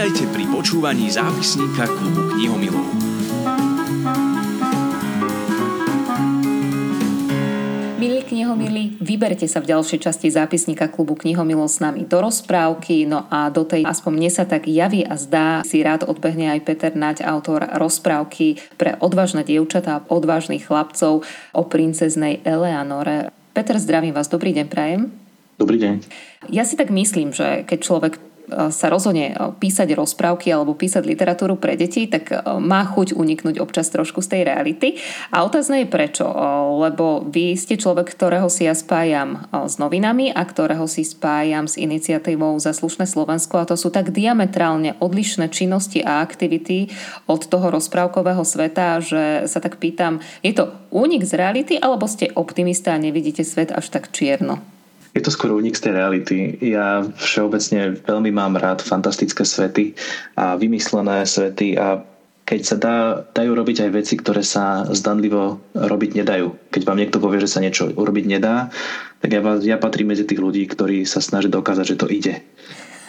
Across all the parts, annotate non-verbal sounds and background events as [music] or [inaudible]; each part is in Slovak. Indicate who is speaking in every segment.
Speaker 1: Vítajte pri počúvaní zápisníka klubu knihomilov.
Speaker 2: Milí knihomilí, vyberte sa v ďalšej časti zápisníka klubu knihomilov s nami do rozprávky, no a do tej, aspoň mne sa tak javí a zdá, si rád odbehne aj Peter Naď, autor rozprávky pre odvážne dievčatá a odvážnych chlapcov o princeznej Eleanore. Peter, zdravím vás, dobrý deň, prajem.
Speaker 3: Dobrý deň.
Speaker 2: Ja si tak myslím, že keď človek sa rozhodne písať rozprávky alebo písať literatúru pre deti, tak má chuť uniknúť občas trošku z tej reality. A otázne je prečo, lebo vy ste človek, ktorého si ja spájam s novinami a ktorého si spájam s iniciatívou za Slovensko a to sú tak diametrálne odlišné činnosti a aktivity od toho rozprávkového sveta, že sa tak pýtam, je to únik z reality alebo ste optimista a nevidíte svet až tak čierno?
Speaker 3: Je to skôr únik z tej reality. Ja všeobecne veľmi mám rád fantastické svety a vymyslené svety a keď sa dá, dajú robiť aj veci, ktoré sa zdanlivo robiť nedajú. Keď vám niekto povie, že sa niečo urobiť nedá, tak ja, ja patrím medzi tých ľudí, ktorí sa snažia dokázať, že to ide.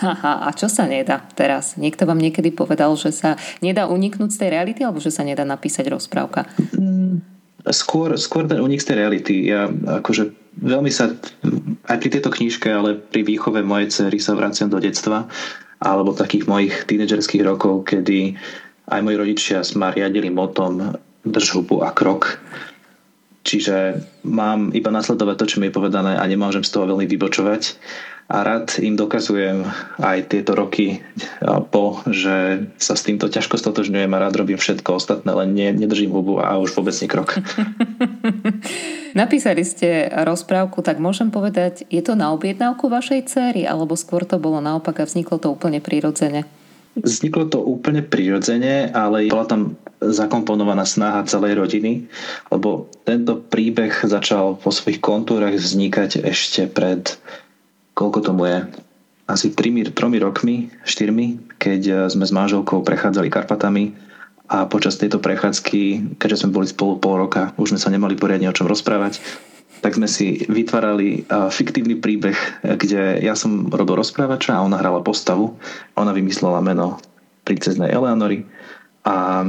Speaker 2: Aha, a čo sa nedá teraz? Niekto vám niekedy povedal, že sa nedá uniknúť z tej reality alebo že sa nedá napísať rozprávka?
Speaker 3: Mm, skôr, skôr ten unik z tej reality. Ja akože veľmi sa aj pri tejto knižke, ale pri výchove mojej cery sa vraciam do detstva alebo takých mojich tínedžerských rokov, kedy aj moji rodičia ma riadili motom drž hubu a krok. Čiže mám iba nasledovať to, čo mi je povedané a nemôžem z toho veľmi vybočovať a rád im dokazujem aj tieto roky po, že sa s týmto ťažko stotožňujem a rád robím všetko ostatné, len ne, nedržím hubu a už vôbec nie krok. [laughs]
Speaker 2: Napísali ste rozprávku, tak môžem povedať, je to na objednávku vašej céry, alebo skôr to bolo naopak a vzniklo to úplne prirodzene?
Speaker 3: Vzniklo to úplne prirodzene, ale bola tam zakomponovaná snaha celej rodiny, lebo tento príbeh začal po svojich kontúrach vznikať ešte pred koľko tomu je, asi 3, 3 rokmi, 4, keď eh, sme s manželkou prechádzali Karpatami a počas tejto prechádzky, keďže sme boli spolu pol roka, už sme sa nemali poriadne o čom rozprávať, tak sme si vytvárali eh, fiktívny príbeh, kde ja som robil rozprávača a ona hrala postavu. Ona vymyslela meno princeznej Eleanory a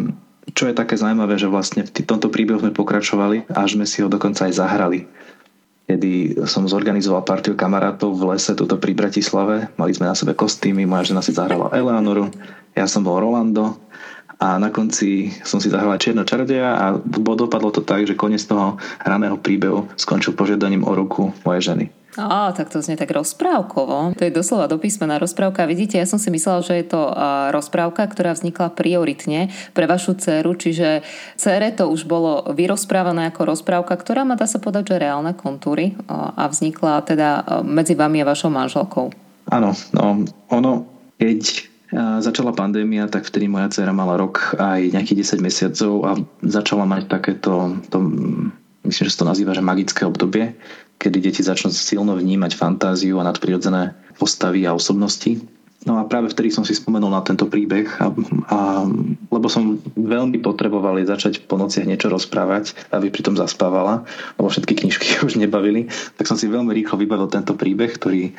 Speaker 3: čo je také zaujímavé, že vlastne v tomto príbehu sme pokračovali, až sme si ho dokonca aj zahrali kedy som zorganizoval partiu kamarátov v lese tuto pri Bratislave. Mali sme na sebe kostýmy, moja žena si zahrala Eleanoru, ja som bol Rolando a na konci som si zahral Čierno čarodeja a dopadlo to tak, že koniec toho hraného príbehu skončil požiadaním o ruku mojej ženy.
Speaker 2: Á, tak to znie tak rozprávkovo. To je doslova do písmena rozprávka. Vidíte, ja som si myslela, že je to rozprávka, ktorá vznikla prioritne pre vašu dceru, čiže cere to už bolo vyrozprávané ako rozprávka, ktorá má, dá sa povedať, že reálne kontúry a vznikla teda medzi vami a vašou manželkou.
Speaker 3: Áno, no ono, keď začala pandémia, tak vtedy moja dcera mala rok aj nejakých 10 mesiacov a začala mať takéto, to, myslím, že sa to nazýva, že magické obdobie, kedy deti začnú silno vnímať fantáziu a nadprirodzené postavy a osobnosti. No a práve vtedy som si spomenul na tento príbeh, a, a, lebo som veľmi potreboval začať po nociach niečo rozprávať, aby pritom zaspávala, lebo všetky knižky [laughs] už nebavili, tak som si veľmi rýchlo vybavil tento príbeh, ktorý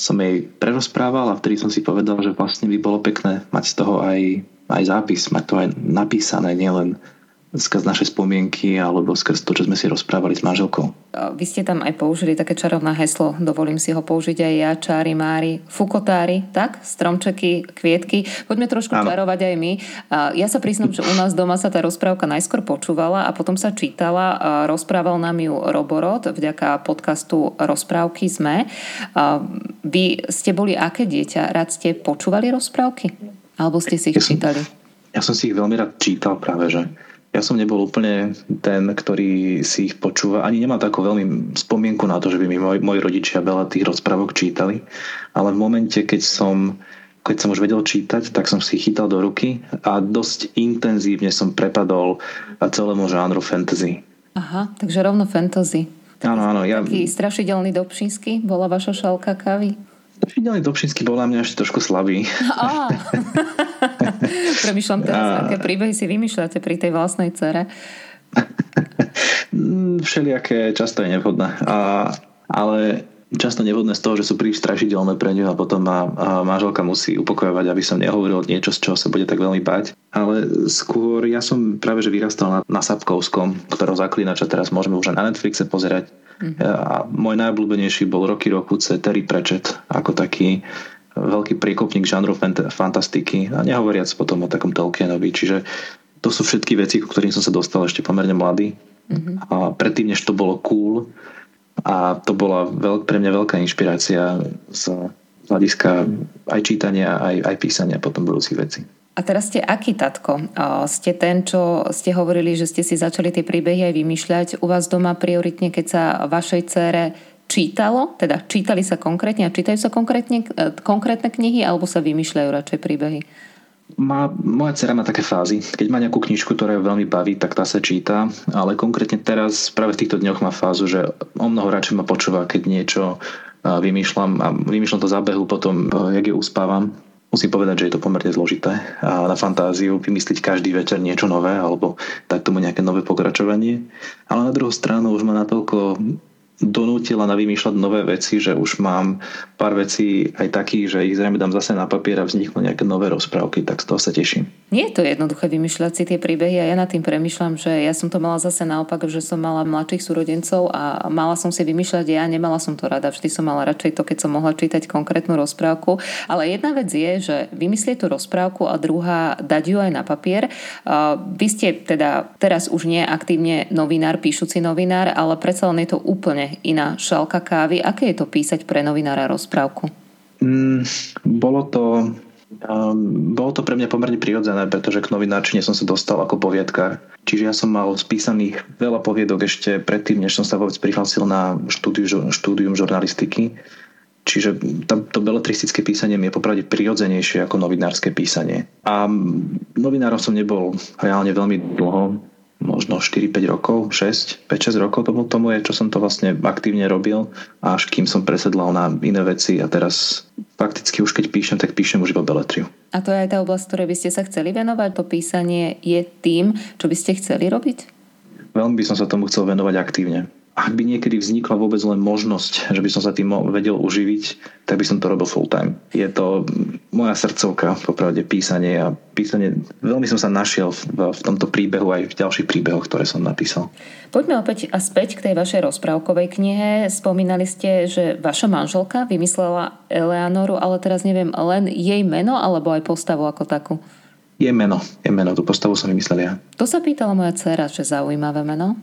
Speaker 3: som jej prerozprával a vtedy som si povedal, že vlastne by bolo pekné mať z toho aj, aj zápis, mať to aj napísané, nielen skrz naše spomienky alebo skrz to, čo sme si rozprávali s manželkou.
Speaker 2: Vy ste tam aj použili také čarovné heslo, dovolím si ho použiť aj ja, čári, mári, fukotári, tak? Stromčeky, kvietky. Poďme trošku ano. čarovať aj my. Ja sa priznám, že u nás doma sa tá rozprávka najskôr počúvala a potom sa čítala. Rozprával nám ju Roborod vďaka podcastu Rozprávky sme. Vy ste boli aké dieťa? Rád ste počúvali rozprávky? Alebo ste si ich ja čítali?
Speaker 3: Som, ja som si ich veľmi rád čítal práve, že ja som nebol úplne ten, ktorý si ich počúva. Ani nemá takú veľmi spomienku na to, že by mi moji, moji rodičia veľa tých rozprávok čítali. Ale v momente, keď som, keď som už vedel čítať, tak som si chytal do ruky a dosť intenzívne som prepadol celému žánru fantasy.
Speaker 2: Aha, takže rovno fantasy.
Speaker 3: Áno, áno.
Speaker 2: Ja... Taký strašidelný Dobšinský bola vaša šalka kavy?
Speaker 3: Strašidelný Dobšinský bol na mňa ešte trošku slabý.
Speaker 2: Premýšľam teraz, a... aké príbehy si vymýšľate pri tej vlastnej cere.
Speaker 3: Všelijaké často je nevhodné. A, ale často nevhodné z toho, že sú príliš strašidelné pre ňu a potom ma manželka musí upokojovať, aby som nehovoril niečo, z čoho sa bude tak veľmi bať. Ale skôr ja som práve že vyrastal na, na Sapkovskom, ktorého zaklínača teraz môžeme už aj na Netflixe pozerať. Mm-hmm. A môj najobľúbenejší bol roky Rokuce Terry Pratchett ako taký veľký priekopník žánru fantastiky a nehovoriac potom o takom Tolkienovi. Čiže to sú všetky veci, ku ktorým som sa dostal ešte pomerne mladý. Mm-hmm. A predtým, než to bolo cool, a to bola veľk, pre mňa veľká inšpirácia z hľadiska aj čítania, aj, aj písania potom budúcich vecí.
Speaker 2: A teraz ste aký tatko? Ste ten, čo ste hovorili, že ste si začali tie príbehy aj vymýšľať u vás doma prioritne, keď sa vašej cére čítalo, teda čítali sa konkrétne a čítajú sa konkrétne, e, konkrétne knihy alebo sa vymýšľajú radšej príbehy?
Speaker 3: Má, moja dcera má také fázy. Keď má nejakú knižku, ktorá ju veľmi baví, tak tá sa číta, ale konkrétne teraz, práve v týchto dňoch má fázu, že o mnoho radšej ma počúva, keď niečo vymýšľam a vymýšľam to zábehu potom, jak ju uspávam. Musím povedať, že je to pomerne zložité a na fantáziu vymysliť každý večer niečo nové alebo dať tomu nejaké nové pokračovanie. Ale na druhú stranu už má natoľko donútila na vymýšľať nové veci, že už mám pár vecí aj takých, že ich zrejme dám zase na papier a vzniknú nejaké nové rozprávky, tak z toho sa teším.
Speaker 2: Nie je to jednoduché vymýšľať si tie príbehy a ja nad tým premyšľam, že ja som to mala zase naopak, že som mala mladších súrodencov a mala som si vymýšľať ja, nemala som to rada, vždy som mala radšej to, keď som mohla čítať konkrétnu rozprávku. Ale jedna vec je, že vymyslieť tú rozprávku a druhá dať ju aj na papier. Vy ste teda teraz už nie aktívne novinár, píšuci novinár, ale predsa len je to úplne iná šalka kávy. Aké je to písať pre novinára rozprávku?
Speaker 3: Mm, bolo to Um, bolo to pre mňa pomerne prirodzené, pretože k novinárčine som sa dostal ako poviedkar. Čiže ja som mal spísaných veľa poviedok ešte predtým, než som sa vôbec prihlásil na štúdiu, štúdium žurnalistiky. Čiže to beletristické písanie mi je popravde prirodzenejšie ako novinárske písanie. A novinárom som nebol reálne veľmi dlho možno 4-5 rokov, 6, 5-6 rokov tomu, tomu je, čo som to vlastne aktívne robil, až kým som presedlal na iné veci a teraz fakticky už keď píšem, tak píšem už iba beletriu.
Speaker 2: A to je aj tá oblasť, ktorej by ste sa chceli venovať? To písanie je tým, čo by ste chceli robiť?
Speaker 3: Veľmi by som sa tomu chcel venovať aktívne ak by niekedy vznikla vôbec len možnosť, že by som sa tým vedel uživiť, tak by som to robil full time. Je to moja srdcovka, popravde písanie a písanie, veľmi som sa našiel v, v tomto príbehu aj v ďalších príbehoch, ktoré som napísal.
Speaker 2: Poďme opäť a späť k tej vašej rozprávkovej knihe. Spomínali ste, že vaša manželka vymyslela Eleanoru, ale teraz neviem, len jej meno alebo aj postavu ako takú?
Speaker 3: Je meno, je meno, tú postavu som vymyslel ja.
Speaker 2: To sa pýtala moja dcera, že zaujímavé meno.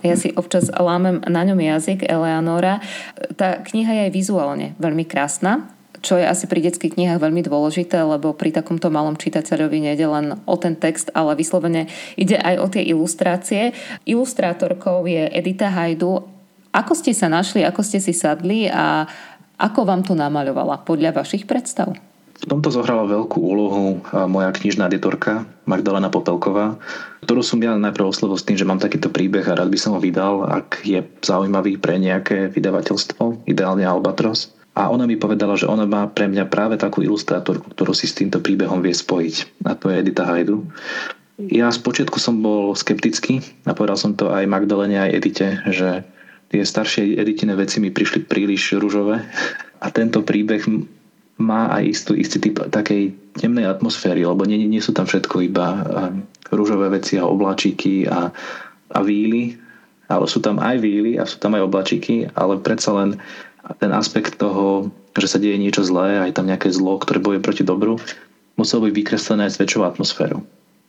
Speaker 2: Ja si občas lámem na ňom jazyk Eleanora. Tá kniha je aj vizuálne veľmi krásna, čo je asi pri detských knihách veľmi dôležité, lebo pri takomto malom čitateľovi nejde len o ten text, ale vyslovene ide aj o tie ilustrácie. Ilustrátorkou je Edita Hajdu. Ako ste sa našli, ako ste si sadli a ako vám to namaľovala podľa vašich predstav?
Speaker 3: V tomto zohrala veľkú úlohu moja knižná editorka Magdalena Popelková, ktorú som ja najprv oslovil s tým, že mám takýto príbeh a rád by som ho vydal, ak je zaujímavý pre nejaké vydavateľstvo, ideálne Albatros. A ona mi povedala, že ona má pre mňa práve takú ilustrátorku, ktorú si s týmto príbehom vie spojiť. A to je Edita Hajdu. Ja spočiatku som bol skeptický a povedal som to aj Magdalene, aj Edite, že tie staršie editine veci mi prišli príliš ružové a tento príbeh má aj istú, istý typ takej temnej atmosféry, lebo nie, nie sú tam všetko iba rúžové veci a oblačíky a, a víly, ale sú tam aj víly a sú tam aj oblačíky, ale predsa len ten aspekt toho, že sa deje niečo zlé, aj tam nejaké zlo, ktoré boje proti dobru, muselo byť vykreslené aj s väčšou atmosférou.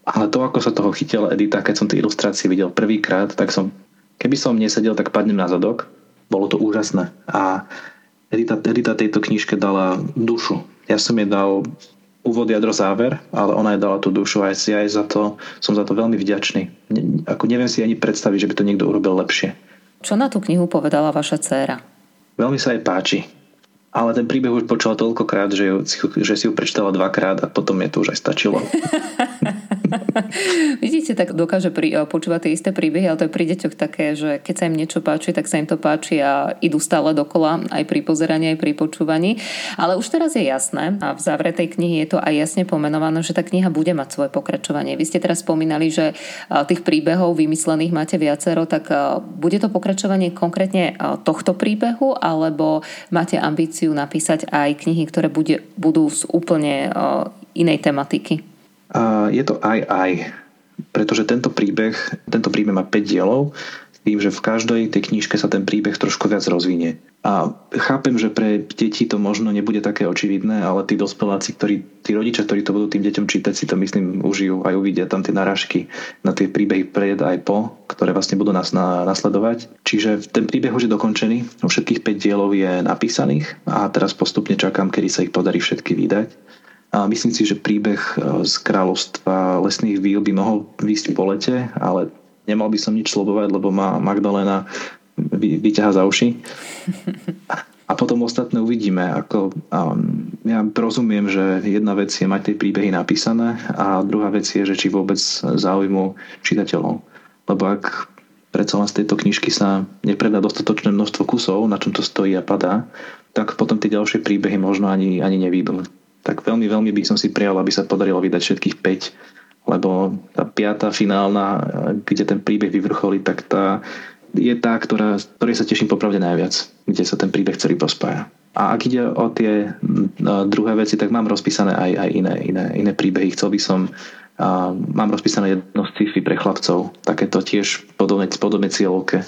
Speaker 3: Ale to, ako sa toho chytila Edita, keď som tie ilustrácie videl prvýkrát, tak som, keby som nesedel, tak padnem na zadok. Bolo to úžasné. A Edita, Edita tejto knižke dala dušu. Ja som jej dal úvod, jadro, záver, ale ona jej dala tú dušu a ja aj za to, som za to veľmi vďačný. Ne, ako neviem si ani predstaviť, že by to niekto urobil lepšie.
Speaker 2: Čo na tú knihu povedala vaša dcéra?
Speaker 3: Veľmi sa jej páči. Ale ten príbeh už počula toľkokrát, že, ju, že si ju prečítala dvakrát a potom je to už aj stačilo. [laughs] [laughs]
Speaker 2: Vidíte, tak dokáže pri, počúvať tie isté príbehy, ale to je pri deťoch také, že keď sa im niečo páči, tak sa im to páči a idú stále dokola aj pri pozeraní, aj pri počúvaní. Ale už teraz je jasné a v závere tej knihy je to aj jasne pomenované, že tá kniha bude mať svoje pokračovanie. Vy ste teraz spomínali, že tých príbehov vymyslených máte viacero, tak bude to pokračovanie konkrétne tohto príbehu, alebo máte ambíciu napísať aj knihy, ktoré bude, budú z úplne inej tematiky?
Speaker 3: Je to aj aj, pretože tento príbeh, tento príbeh má 5 dielov tým, že v každej tej knižke sa ten príbeh trošku viac rozvinie. A chápem, že pre deti to možno nebude také očividné, ale tí dospeláci, ktorí, tí rodičia, ktorí to budú tým deťom čítať, si to myslím užijú aj uvidia tam tie narážky na tie príbehy pred aj po, ktoré vlastne budú nás nasledovať. Čiže ten príbeh už je dokončený, všetkých 5 dielov je napísaných a teraz postupne čakám, kedy sa ich podarí všetky vydať. A myslím si, že príbeh z kráľovstva lesných víl by mohol výsť po lete, ale nemal by som nič slobovať, lebo ma Magdalena vy, vyťaha za uši. A potom ostatné uvidíme. Ako, um, ja rozumiem, že jedna vec je mať tie príbehy napísané a druhá vec je, že či vôbec záujmu čitateľov. Lebo ak predsa len z tejto knižky sa nepredá dostatočné množstvo kusov, na čom to stojí a padá, tak potom tie ďalšie príbehy možno ani, ani nevídu. Tak veľmi, veľmi by som si prijal, aby sa podarilo vydať všetkých 5 lebo tá piata finálna, kde ten príbeh vyvrcholí, tak tá je tá, ktorá, ktorej sa teším popravde najviac, kde sa ten príbeh celý pospája. A ak ide o tie druhé veci, tak mám rozpísané aj, aj iné, iné, iné príbehy. Chcel by som, uh, mám rozpísané jedno sci-fi pre chlapcov, takéto tiež podobné, podobné cieľovke.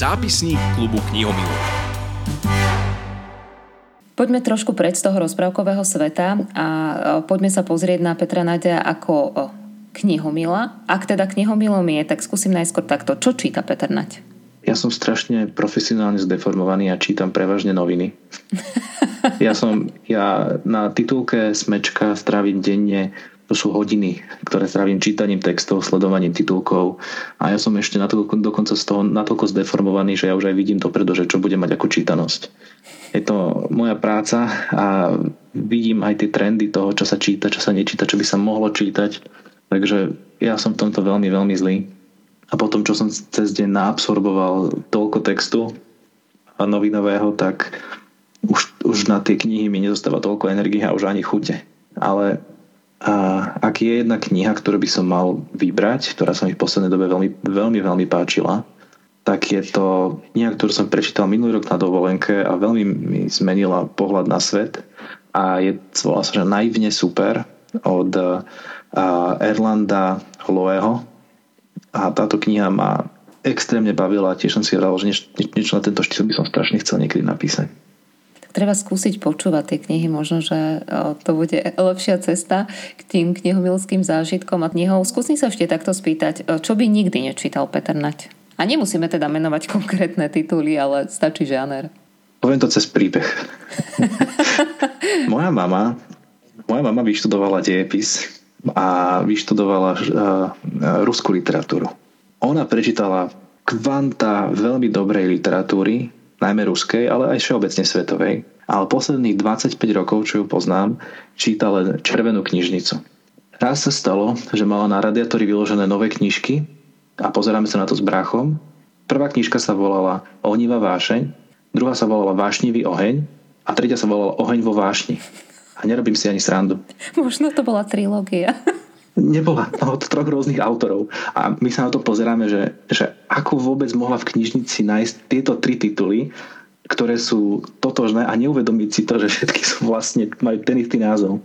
Speaker 1: Zápisník klubu knihomilov.
Speaker 2: Poďme trošku preč z toho rozprávkového sveta a poďme sa pozrieť na Petra Nadia ako knihomila. Ak teda knihomilom je, tak skúsim najskôr takto. Čo číta Peter Naď?
Speaker 3: Ja som strašne profesionálne zdeformovaný a čítam prevažne noviny. Ja som, ja na titulke Smečka strávim denne to sú hodiny, ktoré strávim čítaním textov, sledovaním titulkov a ja som ešte natoľko, dokonca z toho natoľko zdeformovaný, že ja už aj vidím dopredu, že čo bude mať ako čítanosť. Je to moja práca a vidím aj tie trendy toho, čo sa číta, čo sa nečíta, čo by sa mohlo čítať. Takže ja som v tomto veľmi, veľmi zlý. A potom, čo som cez deň naabsorboval toľko textu a novinového, tak už, už na tie knihy mi nezostáva toľko energie a už ani chute. Ale a ak je jedna kniha, ktorú by som mal vybrať, ktorá sa mi v poslednej dobe veľmi, veľmi, veľmi páčila, tak je to kniha, ktorú som prečítal minulý rok na dovolenke a veľmi mi zmenila pohľad na svet. A je, volá sa, že naivne super od Erlanda Loeho. A táto kniha ma extrémne bavila a tiež som si hral, že niečo na tento štýl by som strašne chcel niekedy napísať
Speaker 2: treba skúsiť počúvať tie knihy, možno, že to bude lepšia cesta k tým knihomilským zážitkom a knihou. Skúsim sa ešte takto spýtať, čo by nikdy nečítal Peter Nať? A nemusíme teda menovať konkrétne tituly, ale stačí žáner.
Speaker 3: Poviem to cez príbeh. [laughs] moja mama moja mama vyštudovala dejepis a vyštudovala uh, ruskú literatúru. Ona prečítala kvanta veľmi dobrej literatúry, najmä ruskej, ale aj všeobecne svetovej. Ale posledných 25 rokov, čo ju poznám, číta len červenú knižnicu. Raz sa stalo, že mala na radiátori vyložené nové knižky a pozeráme sa na to s bráchom. Prvá knižka sa volala Ohnivá vášeň, druhá sa volala Vášnivý oheň a tretia sa volala Oheň vo vášni. A nerobím si ani srandu.
Speaker 2: Možno to bola trilógia
Speaker 3: nebola od troch rôznych autorov. A my sa na to pozeráme, že, že ako vôbec mohla v knižnici nájsť tieto tri tituly, ktoré sú totožné a neuvedomiť si to, že všetky sú vlastne, majú ten istý názov.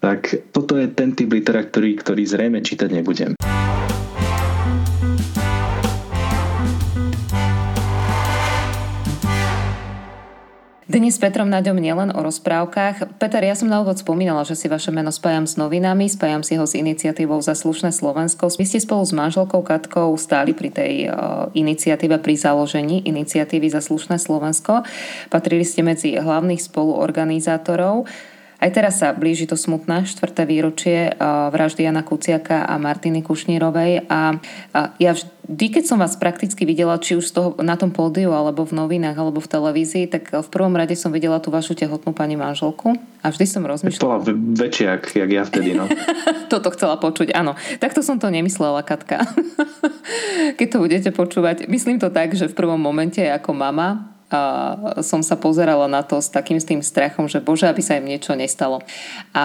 Speaker 3: Tak toto je ten typ literatúry, ktorý zrejme čítať nebudem.
Speaker 2: Dnes s Petrom Naďom nielen o rozprávkach. Peter, ja som na úvod spomínala, že si vaše meno spájam s novinami, spájam si ho s iniciatívou za slušné Slovensko. Vy ste spolu s manželkou Katkou stáli pri tej uh, iniciatíve, pri založení iniciatívy za slušné Slovensko. Patrili ste medzi hlavných spoluorganizátorov. Aj teraz sa blíži to smutné štvrté výročie vraždy Jana Kuciaka a Martiny Kušnírovej a ja vždy, keď som vás prakticky videla, či už z toho, na tom pódiu, alebo v novinách, alebo v televízii, tak v prvom rade som videla tú vašu tehotnú pani manželku a vždy som rozmýšľala...
Speaker 3: Bola väčšia, jak, jak ja vtedy, no. [laughs]
Speaker 2: Toto chcela počuť, áno. Takto som to nemyslela, Katka. [laughs] keď to budete počúvať. Myslím to tak, že v prvom momente ako mama a som sa pozerala na to s takým s tým strachom, že bože, aby sa im niečo nestalo. A, a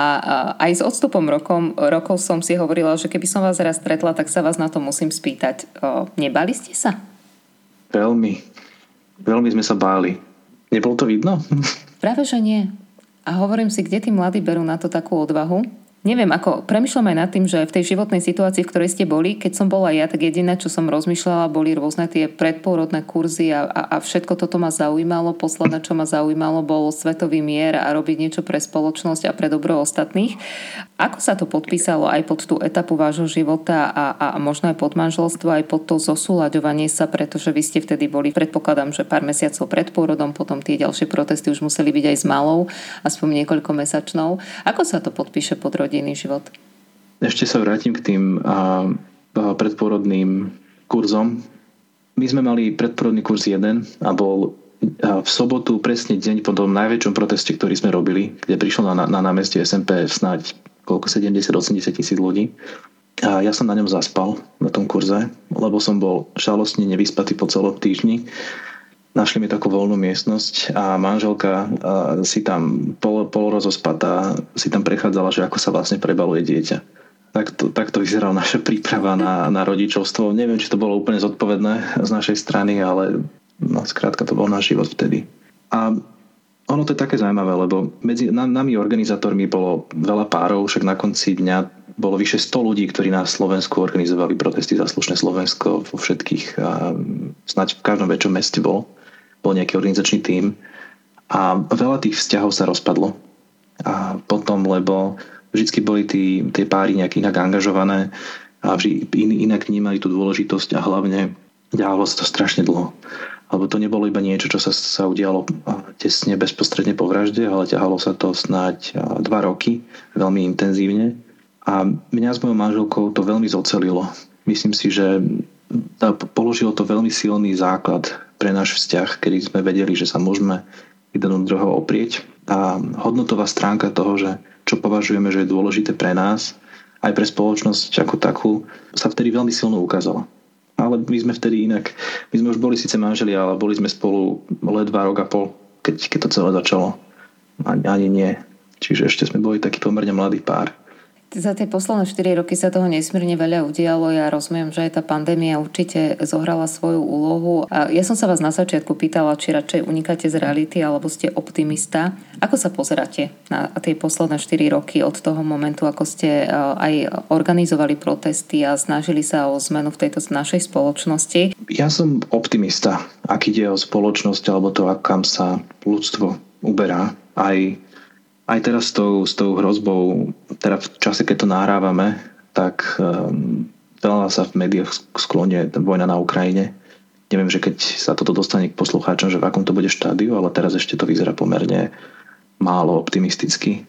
Speaker 2: aj s odstupom rokom, rokov som si hovorila, že keby som vás raz stretla, tak sa vás na to musím spýtať. O, nebali ste sa?
Speaker 3: Veľmi. Veľmi sme sa báli. Nebolo to vidno? [laughs]
Speaker 2: Práve, že nie. A hovorím si, kde tí mladí berú na to takú odvahu, neviem, ako premyšľam aj nad tým, že v tej životnej situácii, v ktorej ste boli, keď som bola ja, tak jediné, čo som rozmýšľala, boli rôzne tie predpôrodné kurzy a, a, a všetko toto ma zaujímalo. Posledné, čo ma zaujímalo, bol svetový mier a robiť niečo pre spoločnosť a pre dobro ostatných. Ako sa to podpísalo aj pod tú etapu vášho života a, a možno aj pod manželstvo, aj pod to zosúľaďovanie sa, pretože vy ste vtedy boli, predpokladám, že pár mesiacov pred pôrodom, potom tie ďalšie protesty už museli byť aj s malou, aspoň niekoľko mesačnou. Ako sa to podpíše pod rodinu? Rodinný život.
Speaker 3: Ešte sa vrátim k tým a, predporodným kurzom. My sme mali predporodný kurz 1 a bol v sobotu presne deň po tom najväčšom proteste, ktorý sme robili, kde prišlo na, na námestie SMP snáď koľko 70-80 tisíc ľudí. A ja som na ňom zaspal, na tom kurze, lebo som bol šalostne nevyspatý po celom týždni Našli mi takú voľnú miestnosť a manželka si tam pol, pol rozospatá si tam prechádzala, že ako sa vlastne prebaluje dieťa. Takto, takto vyzerala [laughs] naša príprava na, na rodičovstvo. Neviem, či to bolo úplne zodpovedné z našej strany, ale no, skrátka to bol náš život vtedy. A ono to je také zaujímavé, lebo medzi nami organizátormi bolo veľa párov, však na konci dňa bolo vyše 100 ľudí, ktorí na Slovensku organizovali protesty za slušné Slovensko vo všetkých, snáď v každom väčšom meste bolo bol nejaký organizačný tím a veľa tých vzťahov sa rozpadlo. A potom, lebo vždy boli tí, tie páry nejak inak angažované a vždy in, inak vnímali tú dôležitosť a hlavne ďalo sa to strašne dlho. Lebo to nebolo iba niečo, čo sa, sa udialo tesne bezprostredne po vražde, ale ťahalo sa to snáď dva roky, veľmi intenzívne. A mňa s mojou manželkou to veľmi zocelilo. Myslím si, že položilo to veľmi silný základ pre náš vzťah, kedy sme vedeli, že sa môžeme jeden od druhého oprieť. A hodnotová stránka toho, že čo považujeme, že je dôležité pre nás, aj pre spoločnosť ako takú, sa vtedy veľmi silno ukázala. Ale my sme vtedy inak, my sme už boli síce manželi, ale boli sme spolu ledva rok a pol, keď, keď to celé začalo. Ani, ani nie. Čiže ešte sme boli taký pomerne mladý pár.
Speaker 2: Za tie posledné 4 roky sa toho nesmierne veľa udialo. Ja rozumiem, že aj tá pandémia určite zohrala svoju úlohu. A ja som sa vás na začiatku pýtala, či radšej unikáte z reality alebo ste optimista. Ako sa pozeráte na tie posledné 4 roky od toho momentu, ako ste e, aj organizovali protesty a snažili sa o zmenu v tejto našej spoločnosti?
Speaker 3: Ja som optimista, ak ide o spoločnosť alebo to, kam sa ľudstvo uberá. Aj aj teraz s tou, s tou hrozbou, teda v čase, keď to nahrávame, tak um, veľa sa v médiách sklonie vojna na Ukrajine. Neviem, že keď sa toto dostane k poslucháčom, že v akom to bude štádiu, ale teraz ešte to vyzerá pomerne málo optimisticky.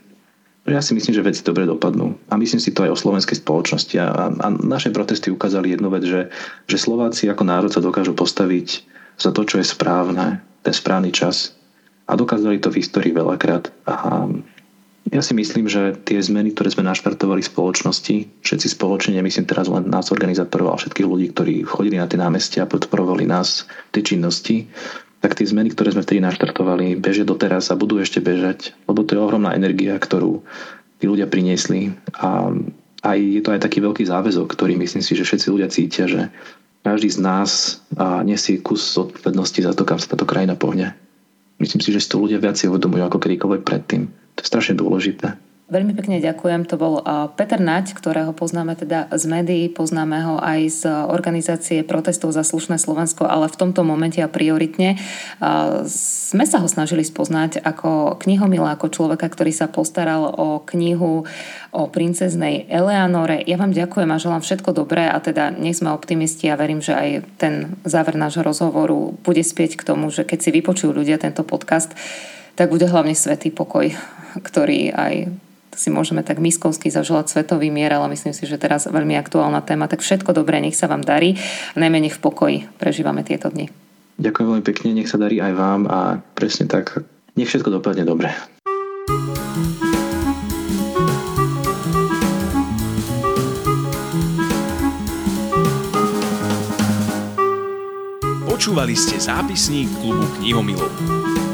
Speaker 3: Ja si myslím, že veci dobre dopadnú. A myslím si to aj o slovenskej spoločnosti. A, a naše protesty ukázali jednu vec, že, že Slováci ako národ sa dokážu postaviť za to, čo je správne, ten správny čas a dokázali to v histórii veľakrát. A ja si myslím, že tie zmeny, ktoré sme naštartovali v spoločnosti, všetci spoločne, nemyslím teraz len nás organizátorov, ale všetkých ľudí, ktorí chodili na tie námestia a podporovali nás v tej činnosti, tak tie zmeny, ktoré sme vtedy naštartovali, bežia doteraz a budú ešte bežať, lebo to je ohromná energia, ktorú tí ľudia priniesli a aj, je to aj taký veľký záväzok, ktorý myslím si, že všetci ľudia cítia, že každý z nás nesie kus zodpovednosti za to, kam sa táto krajina pohne. Myslím si, že si to ľudia viac uvedomujú ako kedykoľvek predtým. To je strašne dôležité.
Speaker 2: Veľmi pekne ďakujem. To bol Peter Nať, ktorého poznáme teda z médií, poznáme ho aj z organizácie protestov za slušné Slovensko, ale v tomto momente a prioritne sme sa ho snažili spoznať ako knihomila, ako človeka, ktorý sa postaral o knihu o princeznej Eleanore. Ja vám ďakujem a želám všetko dobré a teda nech sme optimisti a verím, že aj ten záver nášho rozhovoru bude spieť k tomu, že keď si vypočujú ľudia tento podcast, tak bude hlavne svetý pokoj, ktorý aj si môžeme tak miskovsky zaželať svetový mier, ale myslím si, že teraz veľmi aktuálna téma. Tak všetko dobré, nech sa vám darí najmä nech v pokoji prežívame tieto dni.
Speaker 3: Ďakujem veľmi pekne, nech sa darí aj vám a presne tak, nech všetko dopadne dobre.
Speaker 1: Počúvali ste zápisník klubu knihomilov.